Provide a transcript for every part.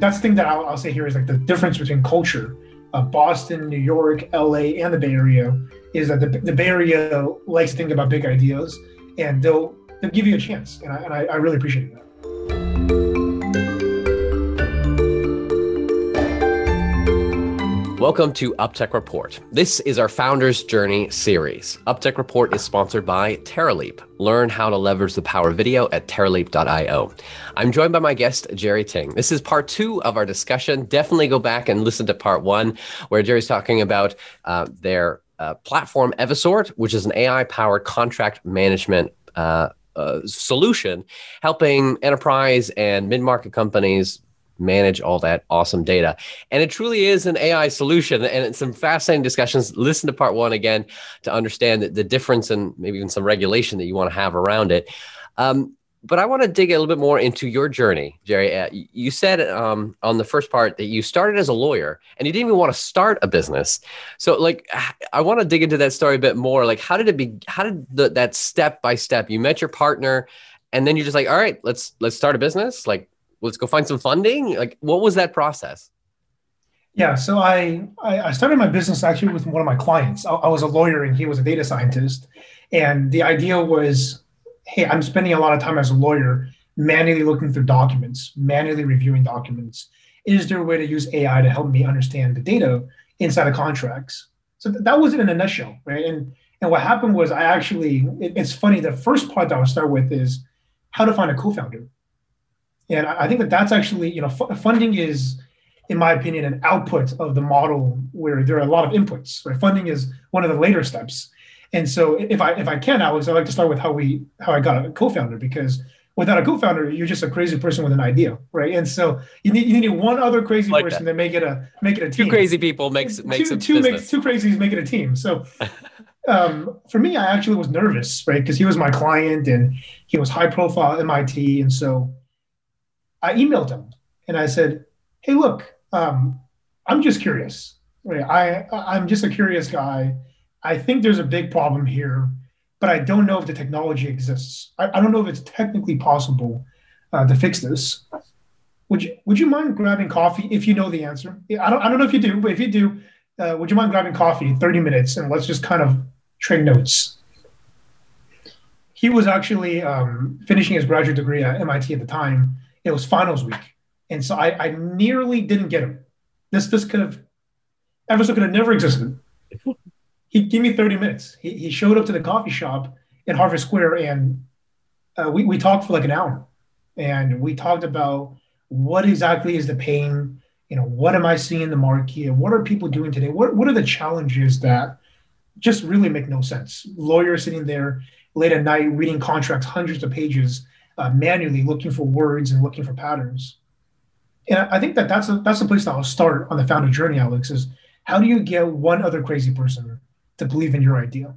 that's the thing that I'll, I'll, say here is like the difference between culture of Boston, New York, LA, and the Bay Area is that the, the Bay Area likes to think about big ideas and they'll they'll give you a chance. And I, and I, I really appreciate that. Welcome to UpTech Report. This is our Founders Journey series. UpTech Report is sponsored by Terraleap. Learn how to leverage the power of video at terraleap.io. I'm joined by my guest, Jerry Ting. This is part two of our discussion. Definitely go back and listen to part one, where Jerry's talking about uh, their uh, platform, Evisort, which is an AI powered contract management uh, uh, solution, helping enterprise and mid market companies manage all that awesome data. And it truly is an AI solution. And some fascinating discussions. Listen to part one again to understand the, the difference and maybe even some regulation that you want to have around it. Um, but I want to dig a little bit more into your journey, Jerry. Uh, you said um, on the first part that you started as a lawyer and you didn't even want to start a business. So, like, I want to dig into that story a bit more. Like, how did it be? How did the, that step by step? You met your partner, and then you're just like, all right, let's let's start a business. Like, let's go find some funding? Like what was that process? Yeah so i i started my business actually with one of my clients. I, was a lawyer and he was a data scientist. And the idea was hey i'm spending a lot of time as a lawyer manually looking through documents manually reviewing documents. Is there a way to use ai to help me understand the data inside of contracts? So th- that was it in a nutshell right? And and what happened was i actually it, it's funny the first part that i'll start with is how to find a co-founder and I think that that's actually, you know, f- funding is, in my opinion, an output of the model where there are a lot of inputs. Right? Funding is one of the later steps. And so, if I if I can, Alex, I'd like to start with how we how I got a co-founder because without a co-founder, you're just a crazy person with an idea, right? And so you need you need one other crazy like person that. to make it a make it a team. Two crazy people makes makes two, two makes two crazies make it a team. So. Um, for me, I actually was nervous, right? Because he was my client and he was high profile MIT. And so I emailed him and I said, "Hey, look, um, I'm just curious. I I'm just a curious guy. I think there's a big problem here, but I don't know if the technology exists. I, I don't know if it's technically possible uh, to fix this. Would you Would you mind grabbing coffee if you know the answer? I don't I don't know if you do, but if you do, uh, would you mind grabbing coffee 30 minutes and let's just kind of trade notes." He was actually um, finishing his graduate degree at MIT at the time it was finals week, and so I, I nearly didn't get him. This this could have, Evisort could have never existed. He gave me 30 minutes. He, he showed up to the coffee shop in Harvard Square, and uh, we we talked for like an hour, and we talked about what exactly is the pain. You know, what am I seeing in the market? What are people doing today? What what are the challenges that just really make no sense? Lawyers sitting there late at night reading contracts, hundreds of pages, uh, manually looking for words and looking for patterns. And I think that that's a, that's the place that I'll start on the founder journey, Alex. Is how do you get one other crazy person to believe in your idea,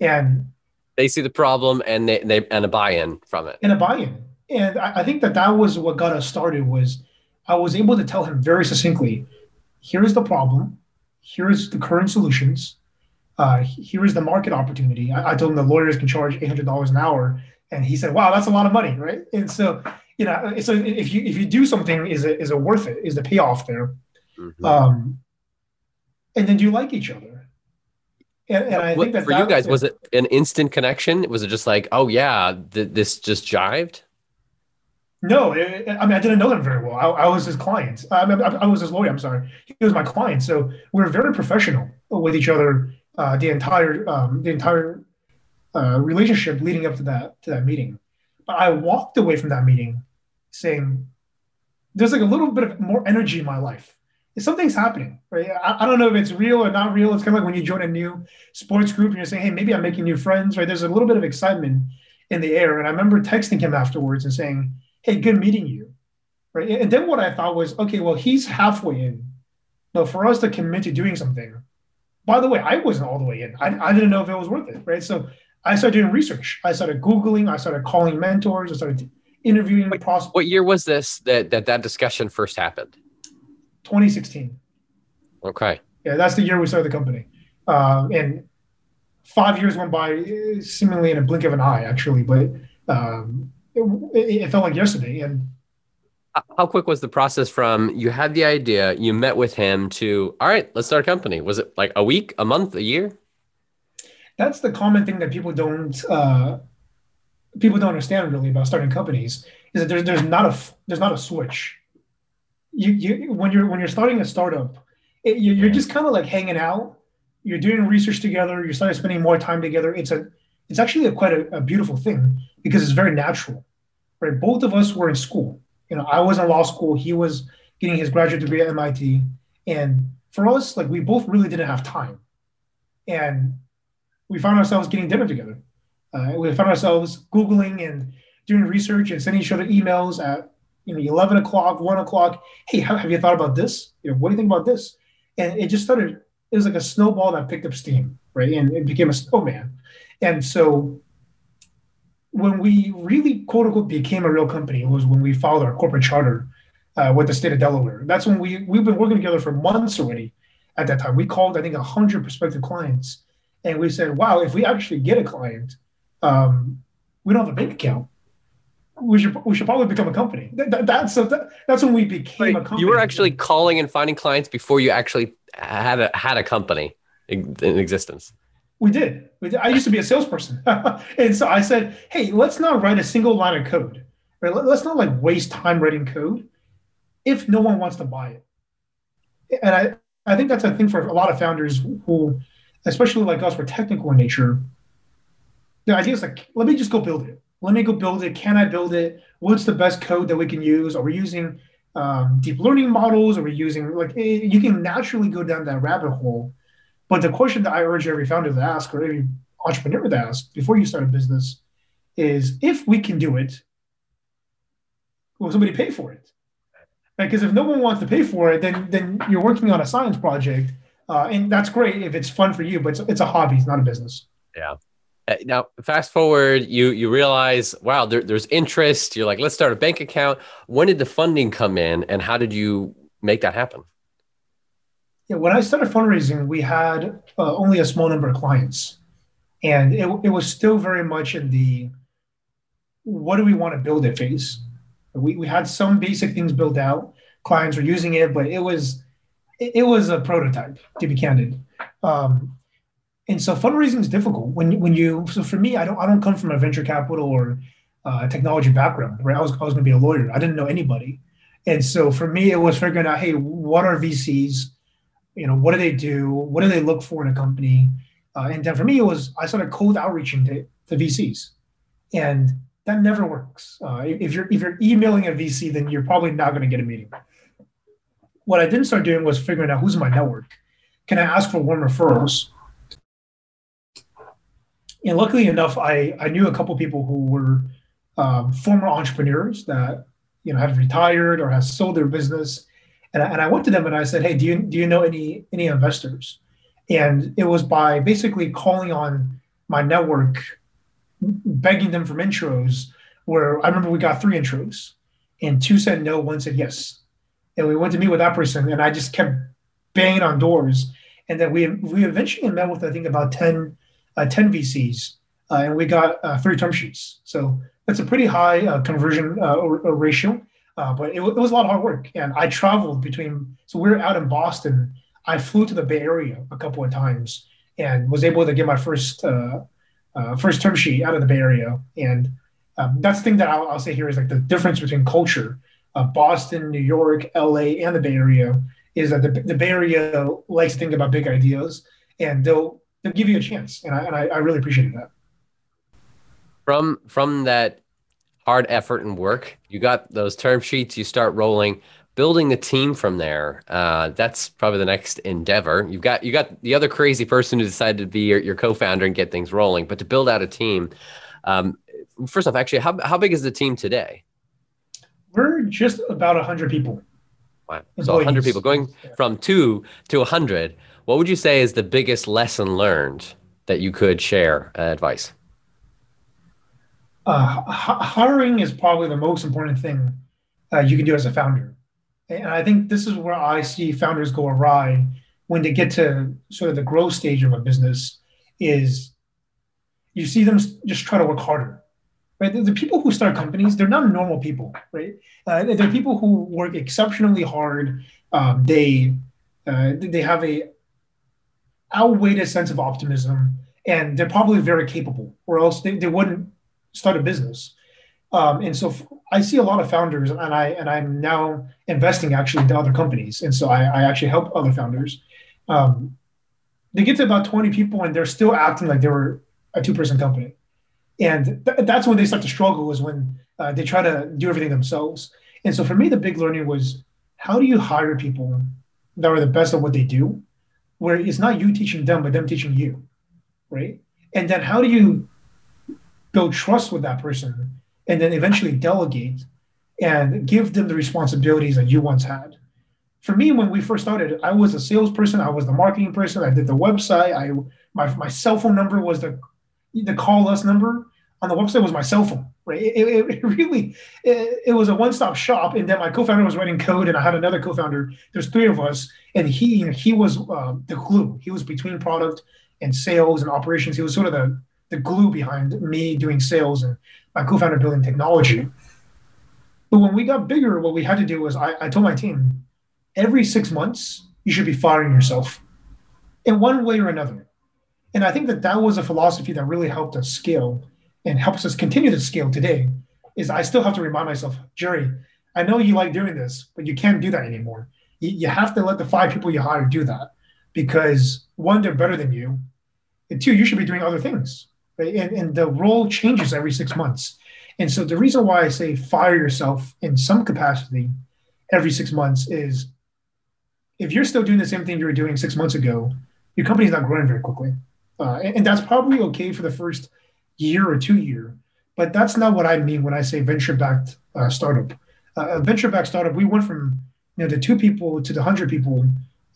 and they see the problem and they, they and a buy-in from it, and a buy-in. And I, I think that that was what got us started. Was I was able to tell him very succinctly, here is the problem, here is the current solutions, uh, here is the market opportunity. I, I, told him the lawyers can charge eight hundred dollars an hour and he said, "Wow, that's a lot of money, right?" And so, you know, so if you if you do something, is it is it worth it? Is the payoff there? Mm-hmm. Um, and then do you like each other? And, and I what, think that for that, you guys, was it an instant connection? Was it just like, oh yeah, th- this just jived? No, it, I mean I didn't know them very well. I, I was his client. I, I, I, was his lawyer. I'm sorry, he was my client. So we were very professional with each other uh, the entire um, the entire uh, relationship leading up to that to that meeting. But I walked away from that meeting saying, "There's like a little bit of more energy in my life. Something's happening, right? I, I don't know if it's real or not real. It's kind of like when you join a new sports group and you're saying, "Hey, maybe I'm making new friends." Right? There's a little bit of excitement in the air, and I remember texting him afterwards and saying, "Hey, good meeting you." Right? And then what I thought was, okay, well, he's halfway in. Now, for us to commit to doing something, by the way, I wasn't all the way in. I, I didn't know if it was worth it, right? So I started doing research. I started Googling. I started calling mentors. I started interviewing Wait, prospects. What year was this that, that that discussion first happened? 2016. Okay. Yeah, that's the year we started the company. Um, and five years went by seemingly in a blink of an eye, actually, but um, it, it, felt like yesterday. And how quick was the process from you had the idea, you met with him to all right, let's start a company? Was it like a week, a month, a year? That's the common thing that people don't uh, people don't understand really about starting companies is that there's there's not a there's not a switch. You you when you're when you're starting a startup, it, you're just kind of like hanging out. You're doing research together. You're starting spending more time together. It's a it's actually a, quite a, a beautiful thing because it's very natural, right? Both of us were in school you know, I was in law school. He was getting his graduate degree at MIT. And for us, like we both really didn't have time. And we found ourselves getting dinner together. Uh, we found ourselves Googling and doing research and sending each other emails at you know 11 o'clock, 1 o'clock. Hey, have you thought about this? You know, what do you think about this? And it just started, it was like a snowball that picked up steam, right? And it became a snowman. And so when we really quote unquote became a real company it was when we filed our corporate charter uh, with the state of Delaware. That's when we we've been working together for months already. At that time, we called I think hundred prospective clients, and we said, "Wow, if we actually get a client, um, we don't have a bank account. We should we should probably become a company." That, that, that's a, that, that's when we became a company. You were actually calling and finding clients before you actually had a had a company in, in existence. We did. we did. I used to be a salesperson. and so I said, hey, let's not write a single line of code. Right? Let's not like waste time writing code if no one wants to buy it. And I, I think that's a thing for a lot of founders who, especially like us, we're technical in nature. The idea is like, let me just go build it. Let me go build it. Can I build it? What's the best code that we can use? Are we using um, deep learning models? Are we using like eh, you can naturally go down that rabbit hole but the question that I urge every founder to ask or every entrepreneur to ask before you start a business is if we can do it, will somebody pay for it? Because if no one wants to pay for it, then then you're working on a science project, uh, and that's great if it's fun for you, but it's, it's a hobby, it's not a business. Yeah. Uh, now, fast forward, you you realize, wow, there, there's interest. You're like, let's start a bank account. When did the funding come in, and how did you make that happen? yeah, when I started fundraising, we had uh, only a small number of clients, and it, it was still very much in the what do we want to build it phase. We, we had some basic things built out. Clients were using it, but it was it, it was a prototype to be candid. Um, and so fundraising is difficult when when you. So for me, I don't I don't come from a venture capital or uh, technology background. Right, I was I was going to be a lawyer. I didn't know anybody, and so for me, it was figuring out, hey, what are VCs? you know, what do they do? What do they look for in a company? Uh, and then for me, it was I started cold outreaching to, to VCs, and that never works. Uh, if you're if you're emailing a VC, then you're probably not going to get a meeting. What I didn't start doing was figuring out who's in my network. Can I ask for warm referrals? And luckily enough, I I knew a couple people who were um, former entrepreneurs that you know had retired or has sold their business and I, and I went to them and I said, "Hey, do you do you know any any investors?" And it was by basically calling on my network, begging them from intros. Where I remember we got three intros, and two said no, one said yes, and we went to meet with that person, and I just kept banging on doors, and then we we eventually met with I think about 10, uh, 10 VCs, uh, and we got uh, three term sheets. So that's a pretty high uh, conversion uh, ratio. Uh, but it, it, was a lot of hard work. And I traveled between, so we are out in Boston. I flew to the Bay Area a couple of times and was able to get my first first term sheet out of the Bay Area. And um, that's the thing that I'll, I'll, say here is like the difference between culture of Boston, New York, LA, and the Bay Area is that the, the Bay Area likes to think about big ideas and they'll, they'll give you a chance. And I, and I, I really appreciated that. From, from that hard effort and work. You got those term sheets, you start rolling, building the team from there. Uh, that's probably the next endeavor. You've got you got the other crazy person who decided to be your, your co-founder and get things rolling, but to build out a team. Um, first off, actually, how how big is the team today? We're just about hundred people. Wow. So 100 people going from two to 100. What would you say is the biggest lesson learned that you could share uh, advice? uh, hiring is probably the most important thing uh, you can do as a founder. And I think this is where I see founders go awry when they get to sort of the growth stage of a business is you see them just try to work harder. Right? The, the people who start companies, they're not normal people, right? Uh, they're people who work exceptionally hard. Um, they uh, they have a outweighed sense of optimism, and they're probably very capable, or else they, they wouldn't start a business. Um, and so I see a lot of founders, and I and I'm now investing actually into other companies, and so I, I actually help other founders. Um, they get to about 20 people, and they're still acting like they were a two person company, and th- that's when they start to struggle. Is when uh, they try to do everything themselves. And so for me, the big learning was how do you hire people that are the best at what they do, where it's not you teaching them, but them teaching you, right? And then how do you build trust with that person and then eventually delegate and give them the responsibilities that you once had. For me, when we first started, I was a salesperson, I was the marketing person, I did the website, I my, my cell phone number was the the call us number on the website was my cell phone right it, it, it really it, it, was a one-stop shop and then my co-founder was writing code and i had another co-founder there's three of us and he you know, he was uh, the glue he was between product and sales and operations he was sort of the the glue behind me doing sales and my co-founder building technology. But when we got bigger, what we had to do was I, I told my team, every six months, you should be firing yourself in one way or another. And I think that that was a philosophy that really helped us scale and helps us continue to scale today. Is I still have to remind myself, Jerry, I know you like doing this, but you can't do that anymore. You, you have to let the five people you hire do that because one, they're better than you, and two, you should be doing other things right? And, and the role changes every six months. And so the reason why I say fire yourself in some capacity every six months is if you're still doing the same thing you were doing six months ago, your company's not growing very quickly. Uh, and, and, that's probably okay for the first year or two year, but that's not what I mean when I say venture-backed uh, startup. Uh, a venture-backed startup, we went from you know the two people to the hundred people.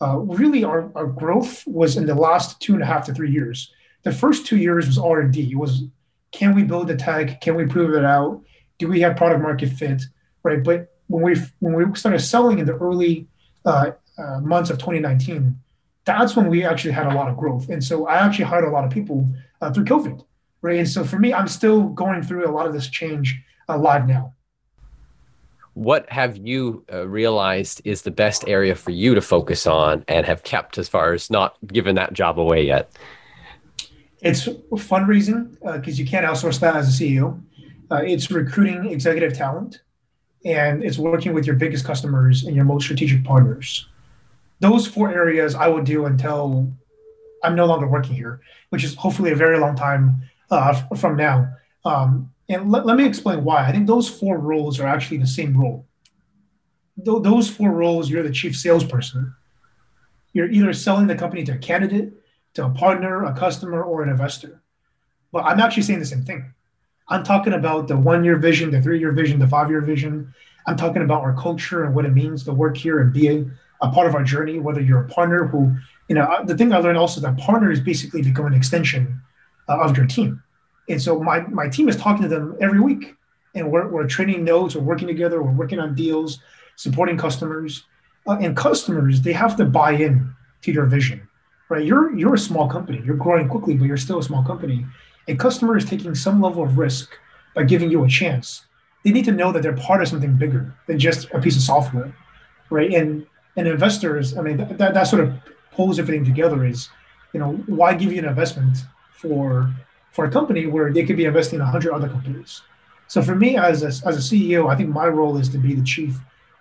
Uh, really, our, our growth was in the last two and a half to three years the first two years was R and D. It was can we build the tech? Can we prove it out? Do we have product market fit? Right. But when we when we started selling in the early uh, uh, months of 2019, that's when we actually had a lot of growth. And so I actually hired a lot of people uh, through COVID. Right. And so for me, I'm still going through a lot of this change uh, live now. What have you uh, realized is the best area for you to focus on and have kept as far as not given that job away yet? It's fundraising because uh, you can't outsource that as a CEO. Uh, it's recruiting executive talent, and it's working with your biggest customers and your most strategic partners. Those four areas I would do until I'm no longer working here, which is hopefully a very long time uh, from now. Um, and let, let me explain why. I think those four roles are actually the same role. Th- those four roles, you're the chief salesperson. You're either selling the company to a candidate to a partner, a customer, or an investor. But I'm actually saying the same thing. I'm talking about the one year vision, the three year vision, the five year vision. I'm talking about our culture and what it means to work here and be a, part of our journey, whether you're a partner who, you know, the thing I learned also that partner is basically become an extension uh, of your team. And so my, my team is talking to them every week and we're, we're trading notes, we're working together, we're working on deals, supporting customers. Uh, and customers, they have to buy in to your vision right? You're you're a small company. You're growing quickly, but you're still a small company. A customer is taking some level of risk by giving you a chance. They need to know that they're part of something bigger than just a piece of software, right? And and investors, I mean, that, that sort of pulls everything together. Is you know why give you an investment for for a company where they could be investing in a hundred other companies? So for me, as a, as a CEO, I think my role is to be the chief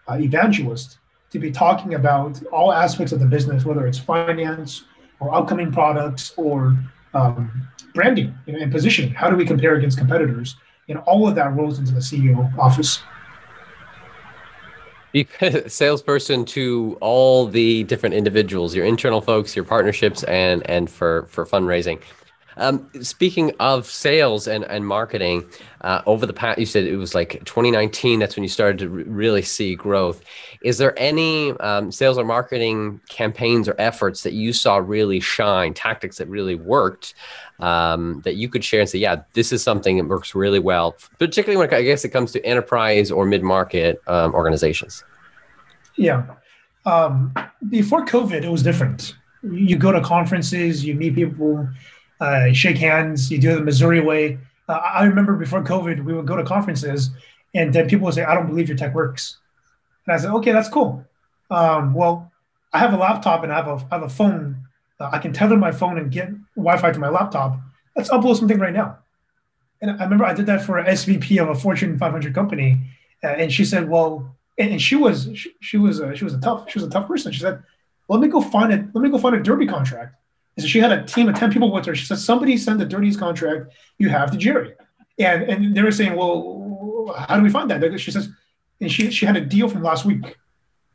uh, evangelist, to be talking about all aspects of the business, whether it's finance, or upcoming products or um, branding you know, and positioning. How do we compare against competitors? Know, all of that rolls into the CEO office. Be salesperson to all the different individuals, your internal folks, your partnerships, and and for for fundraising. Um, speaking of sales and, and marketing, uh, over the past, you said it was like 2019, that's when you started to really see growth. Is there any um, sales or marketing campaigns or efforts that you saw really shine, tactics that really worked um, that you could share and say, yeah, this is something that works really well, particularly when I guess it comes to enterprise or mid market um, organizations? Yeah. Um, before COVID, it was different. You go to conferences, you meet people uh, shake hands, you do it the Missouri way. Uh, I remember before COVID, we would go to conferences, and then people would say, "I don't believe your tech works," and I said, "Okay, that's cool. Um, well, I have a laptop and I have a I have a phone. Uh, I can tether my phone and get Wi-Fi to my laptop. Let's upload something right now." And I remember I did that for an SVP of a Fortune 500 company, uh, and she said, "Well," and, and she was she, she was a, she was a tough she was a tough person. She said, "Let me go find it. Let me go find a derby contract." So she had a team of 10 people with her. She said, somebody send the dirtiest contract you have to Jerry. And, and they were saying, well, how do we find that? She says, and she, she had a deal from last week.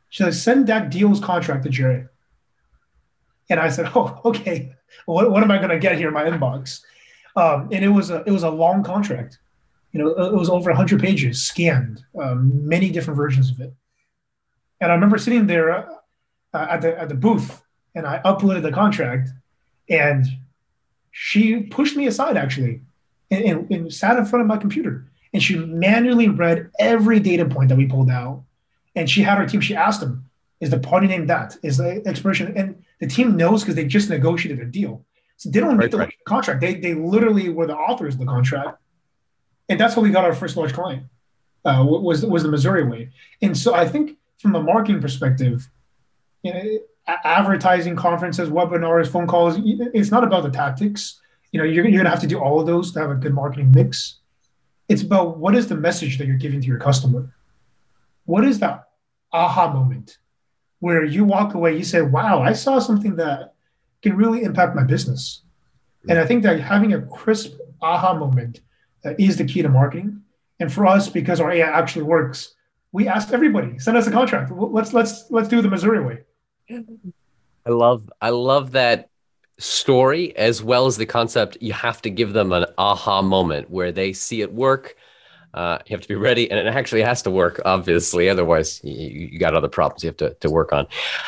She said, send that deal's contract to Jerry. And I said, oh, okay. What, what am I going to get here in my inbox? Um, and it was a, it was a long contract. You know, it was over 100 pages scanned, um, many different versions of it. And I remember sitting there uh, at the at the booth, and I uploaded the contract, and she pushed me aside actually and, and, and, sat in front of my computer. And she manually read every data point that we pulled out. And she had her team she asked them is the party name that? Is the expression and the team knows because they just negotiated a deal. So they don't need right, the right. contract. They, they literally were the authors of the contract. And that's how we got our first large client uh, was was the missouri way. And so i think from a marketing perspective you know, advertising conferences, webinars, phone calls. It's not about the tactics. You know, you're, you're going to have to do all of those to have a good marketing mix. It's about what is the message that you're giving to your customer. What is that aha moment where you walk away, you say, "Wow, I saw something that can really impact my business." And I think that having a crisp aha moment uh, is the key to marketing. And for us, because our AI actually works, we ask everybody, send us a contract. Let's let's let's do the Missouri way. I love I love that story as well as the concept. You have to give them an aha moment where they see it work. Uh, you have to be ready, and it actually has to work, obviously. Otherwise, you, you got other problems you have to, to work on.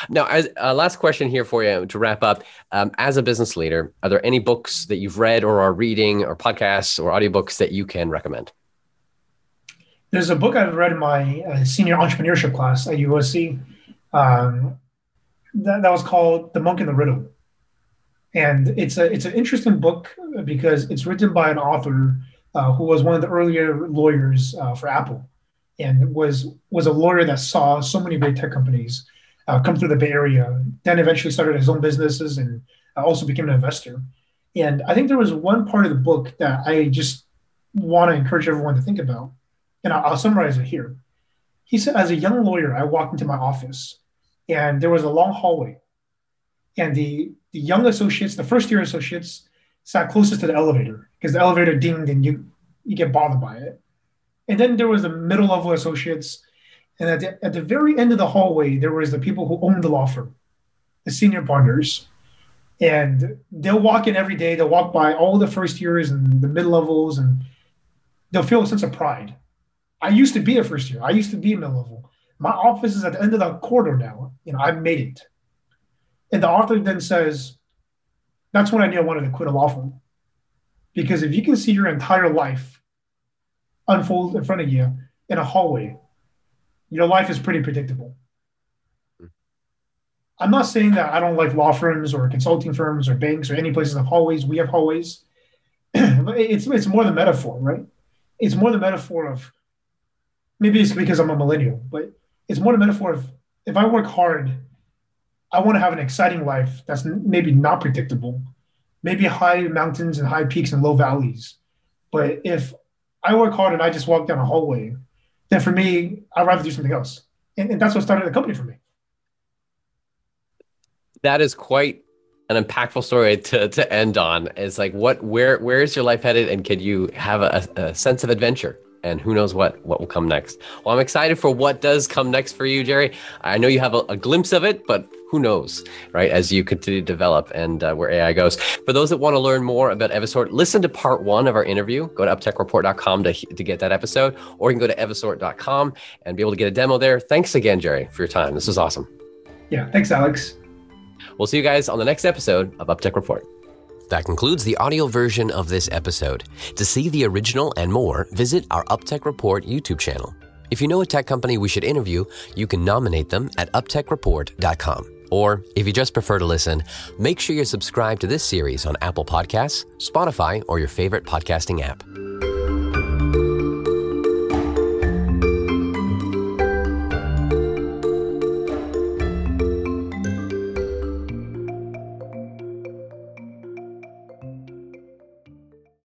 Now, as uh, last question here for you to wrap up. Um, as a business leader, are there any books that you've read or are reading, or podcasts or audiobooks that you can recommend? There's a book I've read in my uh, senior entrepreneurship class at USC. Um, that, that was called The Monk and the Riddle. And it's a it's an interesting book because it's written by an author uh, who was one of the earlier lawyers uh, for Apple, and was was a lawyer that saw so many big tech companies uh, come through the Bay Area. Then eventually started his own businesses and uh, also became an investor. And I think there was one part of the book that I just want to encourage everyone to think about, and I'll, I'll summarize it here. He said, as a young lawyer, I walked into my office and there was a long hallway. And the, the young associates, the first year associates, sat closest to the elevator because the elevator dinged and you, you get bothered by it. And then there was the middle level associates. And at the, at the very end of the hallway, there was the people who owned the law firm, the senior partners. And they'll walk in every day, they'll walk by all the first years and the mid levels, and they'll feel a sense of pride. I used to be a first year, I used to be a mid level. My office is at the end of the corridor now. You know, I made it. And the author then says, that's when I knew I wanted to quit a law firm. Because if you can see your entire life unfold in front of you in a hallway, your life is pretty predictable. Hmm. I'm not saying that I don't like law firms or consulting firms or banks or any places of hallways. We have hallways. it's it's more the metaphor, right? It's more the metaphor of maybe it's because I'm a millennial, but it's more a metaphor of if I work hard, I want to have an exciting life that's maybe not predictable, maybe high mountains and high peaks and low valleys. But if I work hard and I just walk down a hallway, then for me, I'd rather do something else. And, and that's what started the company for me. That is quite an impactful story to, to end on. Is like what where where is your life headed, and can you have a, a sense of adventure? And who knows what what will come next. Well, I'm excited for what does come next for you, Jerry. I know you have a, a glimpse of it, but who knows, right? As you continue to develop and uh, where AI goes. For those that want to learn more about Evisort, listen to part one of our interview. Go to uptechreport.com to, to get that episode, or you can go to evisort.com and be able to get a demo there. Thanks again, Jerry, for your time. This was awesome. Yeah, thanks, Alex. We'll see you guys on the next episode of UpTech Report. That concludes the audio version of this episode. To see the original and more, visit our UpTech Report YouTube channel. If you know a tech company we should interview, you can nominate them at uptechreport.com Or if you just prefer to listen, make sure you're subscribed to this series on Apple Podcasts, Spotify, or your favorite podcasting app.